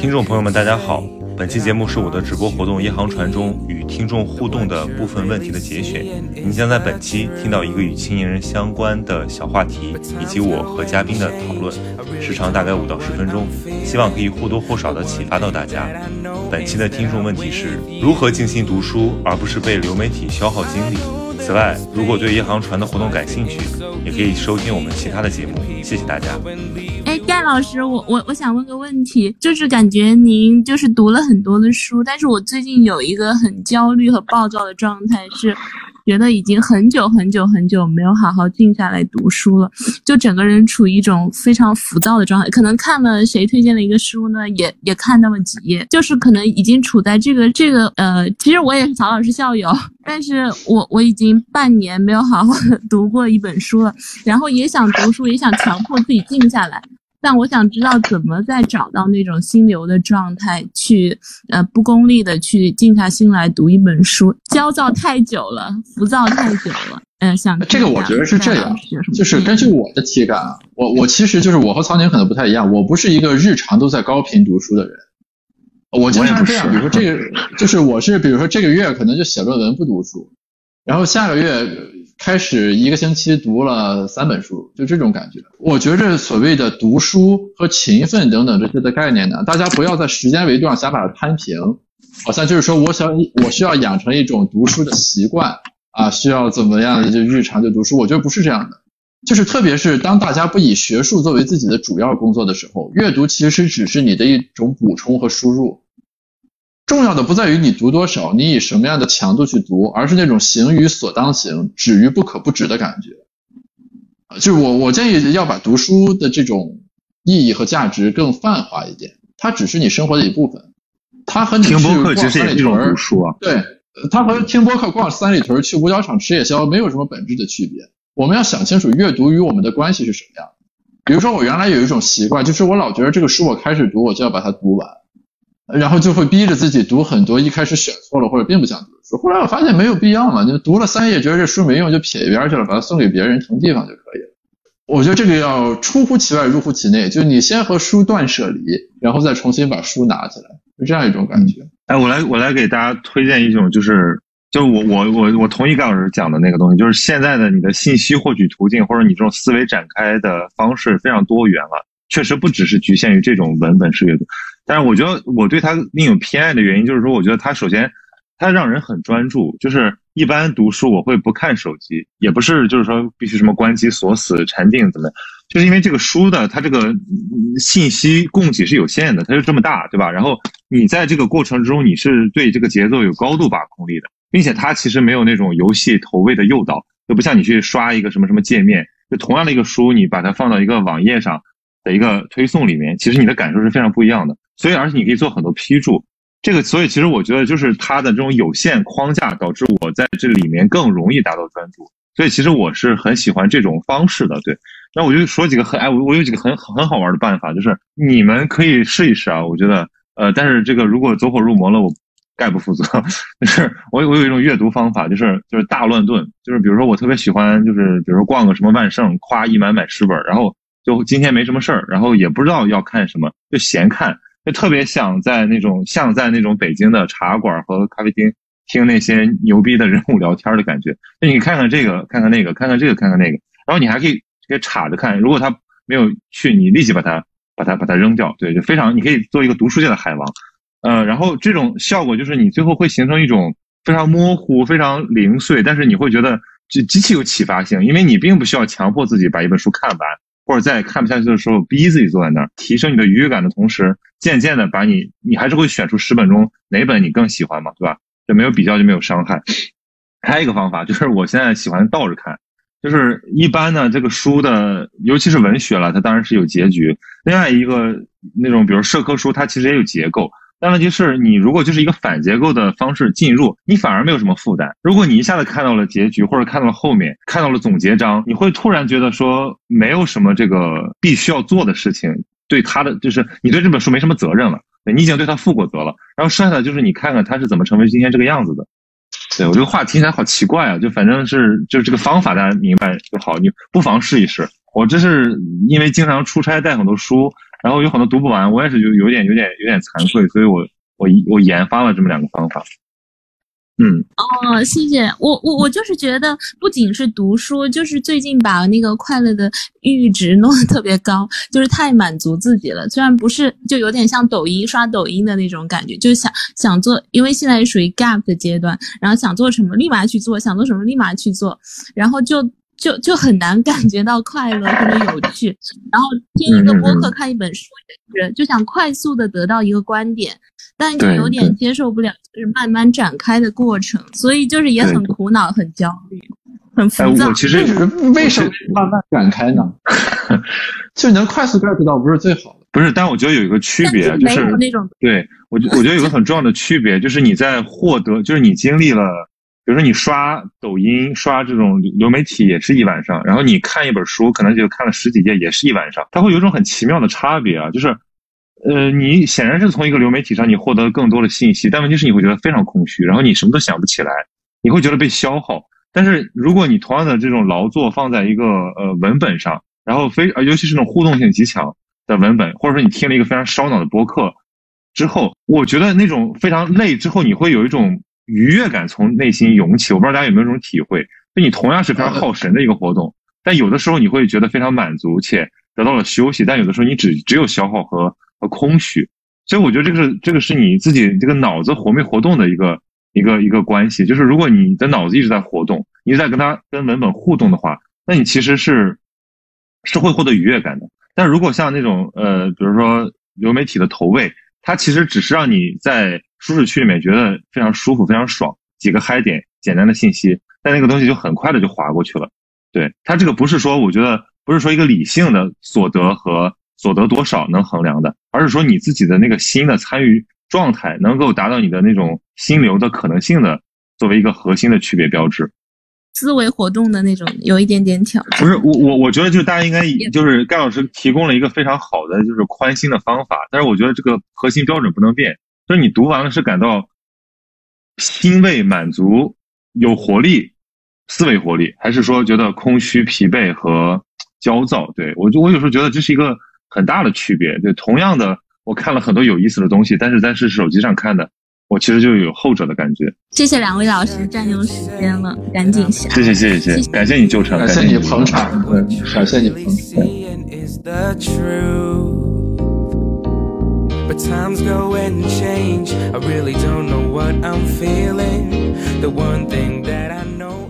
听众朋友们，大家好。本期节目是我的直播活动《夜航船》中与听众互动的部分问题的节选。您将在本期听到一个与青年人相关的小话题，以及我和嘉宾的讨论，时长大概五到十分钟，希望可以或多或少的启发到大家。本期的听众问题是如何静心读书，而不是被流媒体消耗精力？此外，如果对夜航船的活动感兴趣，也可以收听我们其他的节目。谢谢大家。哎，盖老师，我我我想问个问题，就是感觉您就是读了很多的书，但是我最近有一个很焦虑和暴躁的状态是。觉得已经很久很久很久没有好好静下来读书了，就整个人处于一种非常浮躁的状态。可能看了谁推荐的一个书呢，也也看那么几页，就是可能已经处在这个这个呃，其实我也是曹老师校友，但是我我已经半年没有好好读过一本书了，然后也想读书，也想强迫自己静下来。但我想知道怎么再找到那种心流的状态，去呃不功利的去静下心来读一本书。焦躁太久了，浮躁太久了，嗯，想这个我觉得是这样，就是根据我的体感啊，我我其实就是我和曹宁可能不太一样，我不是一个日常都在高频读书的人，我经常是这样，比如说这个就是我是比如说这个月可能就写论文不读书，然后下个月。开始一个星期读了三本书，就这种感觉。我觉着所谓的读书和勤奋等等这些的概念呢，大家不要在时间维度上瞎把它摊平，好像就是说我想我需要养成一种读书的习惯啊，需要怎么样就日常就读书。我觉得不是这样的，就是特别是当大家不以学术作为自己的主要工作的时候，阅读其实只是你的一种补充和输入。重要的不在于你读多少，你以什么样的强度去读，而是那种行于所当行，止于不可不止的感觉。就是我我建议要把读书的这种意义和价值更泛化一点，它只是你生活的一部分。它和你去逛三里屯儿，对，它和听播客逛三里屯去五角场吃夜宵没有什么本质的区别。我们要想清楚阅读与我们的关系是什么样的。比如说我原来有一种习惯，就是我老觉得这个书我开始读，我就要把它读完。然后就会逼着自己读很多，一开始选错了或者并不想读的书。后来我发现没有必要嘛，就读了三页，觉得这书没用，就撇一边去了，把它送给别人腾地方就可以了。我觉得这个要出乎其外，入乎其内，就是你先和书断舍离，然后再重新把书拿起来，是这样一种感觉。哎，我来我来给大家推荐一种，就是就是我我我我同意盖老师讲的那个东西，就是现在的你的信息获取途径或者你这种思维展开的方式非常多元了，确实不只是局限于这种文本式阅读。但是我觉得我对他另有偏爱的原因，就是说，我觉得他首先，他让人很专注。就是一般读书，我会不看手机，也不是就是说必须什么关机锁死禅定怎么，就是因为这个书的它这个信息供给是有限的，它就这么大，对吧？然后你在这个过程之中，你是对这个节奏有高度把控力的，并且它其实没有那种游戏投喂的诱导，就不像你去刷一个什么什么界面，就同样的一个书，你把它放到一个网页上的一个推送里面，其实你的感受是非常不一样的。所以，而且你可以做很多批注，这个，所以其实我觉得就是它的这种有限框架导致我在这里面更容易达到专注。所以其实我是很喜欢这种方式的。对，那我就说几个很哎，我我有几个很很好玩的办法，就是你们可以试一试啊。我觉得，呃，但是这个如果走火入魔了，我概不负责。就是我我有一种阅读方法，就是就是大乱炖，就是比如说我特别喜欢，就是比如说逛个什么万圣，夸一买买十本，然后就今天没什么事儿，然后也不知道要看什么，就闲看。就特别想在那种像在那种北京的茶馆和咖啡厅听那些牛逼的人物聊天的感觉。那你看看这个，看看那个，看看这个，看看那个，然后你还可以可以插着看。如果他没有去，你立即把它把它把它扔掉。对，就非常你可以做一个读书界的海王。呃，然后这种效果就是你最后会形成一种非常模糊、非常零碎，但是你会觉得就极其有启发性，因为你并不需要强迫自己把一本书看完。或者在看不下去的时候，逼自己坐在那儿，提升你的愉悦感的同时，渐渐的把你，你还是会选出十本中哪本你更喜欢嘛，对吧？就没有比较就没有伤害。还有一个方法就是，我现在喜欢倒着看，就是一般呢，这个书的，尤其是文学了，它当然是有结局。另外一个那种，比如社科书，它其实也有结构。但问题是你如果就是一个反结构的方式进入，你反而没有什么负担。如果你一下子看到了结局，或者看到了后面，看到了总结章，你会突然觉得说没有什么这个必须要做的事情，对他的就是你对这本书没什么责任了，你已经对他负过责了。然后剩下的就是你看看他是怎么成为今天这个样子的。对我这个话听起来好奇怪啊，就反正是就是这个方法大家明白就好，你不妨试一试。我这是因为经常出差带很多书。然后有很多读不完，我也是有有点有点有点惭愧，所以我我我研发了这么两个方法。嗯哦，谢谢我我我就是觉得不仅是读书，就是最近把那个快乐的阈值弄得特别高，就是太满足自己了。虽然不是，就有点像抖音刷抖音的那种感觉，就是想想做，因为现在属于 gap 的阶段，然后想做什么立马去做，想做什么立马去做，然后就就就很难感觉到快乐或者有趣。然后听一个播客，看一本书也是，就想快速的得到一个观点。但就有点接受不了，就是慢慢展开的过程，所以就是也很苦恼、很焦虑、很浮躁。我其实为什么慢慢展开呢？就能快速 get 到，不是最好的。不是，但我觉得有一个区别，就是那种对我，我觉得有个很重要的区别，就是你在获得，就是你经历了，比如说你刷抖音、刷这种流媒体也是一晚上，然后你看一本书，可能就看了十几页，也是一晚上，它会有一种很奇妙的差别啊，就是。呃，你显然是从一个流媒体上你获得更多的信息，但问题是你会觉得非常空虚，然后你什么都想不起来，你会觉得被消耗。但是如果你同样的这种劳作放在一个呃文本上，然后非呃尤其是那种互动性极强的文本，或者说你听了一个非常烧脑的播客之后，我觉得那种非常累之后，你会有一种愉悦感从内心涌起。我不知道大家有没有这种体会？就你同样是非常耗神的一个活动，但有的时候你会觉得非常满足且得到了休息，但有的时候你只只有消耗和和。空虚，所以我觉得这个是这个是你自己这个脑子活没活动的一个一个一个关系。就是如果你的脑子一直在活动，一直在跟他跟文本互动的话，那你其实是是会获得愉悦感的。但如果像那种呃，比如说流媒体的投喂，它其实只是让你在舒适区里面觉得非常舒服、非常爽，几个嗨点、简单的信息，但那个东西就很快的就划过去了。对它这个不是说，我觉得不是说一个理性的所得和。所得多少能衡量的，而是说你自己的那个心的参与状态能够达到你的那种心流的可能性的，作为一个核心的区别标志。思维活动的那种有一点点挑战。不是我我我觉得就是大家应该就是盖老师提供了一个非常好的就是宽心的方法，但是我觉得这个核心标准不能变，就是你读完了是感到欣慰、满足、有活力、思维活力，还是说觉得空虚、疲惫和焦躁？对我就我有时候觉得这是一个。很大的区别，对，同样的，我看了很多有意思的东西，但是在是手机上看的，我其实就有后者的感觉。谢谢两位老师占用时间了，赶紧下。谢谢谢谢谢谢，感谢你救场，感谢你捧场，感谢你捧场。But times go and change. I really don't know what I'm feeling. The one thing that I know.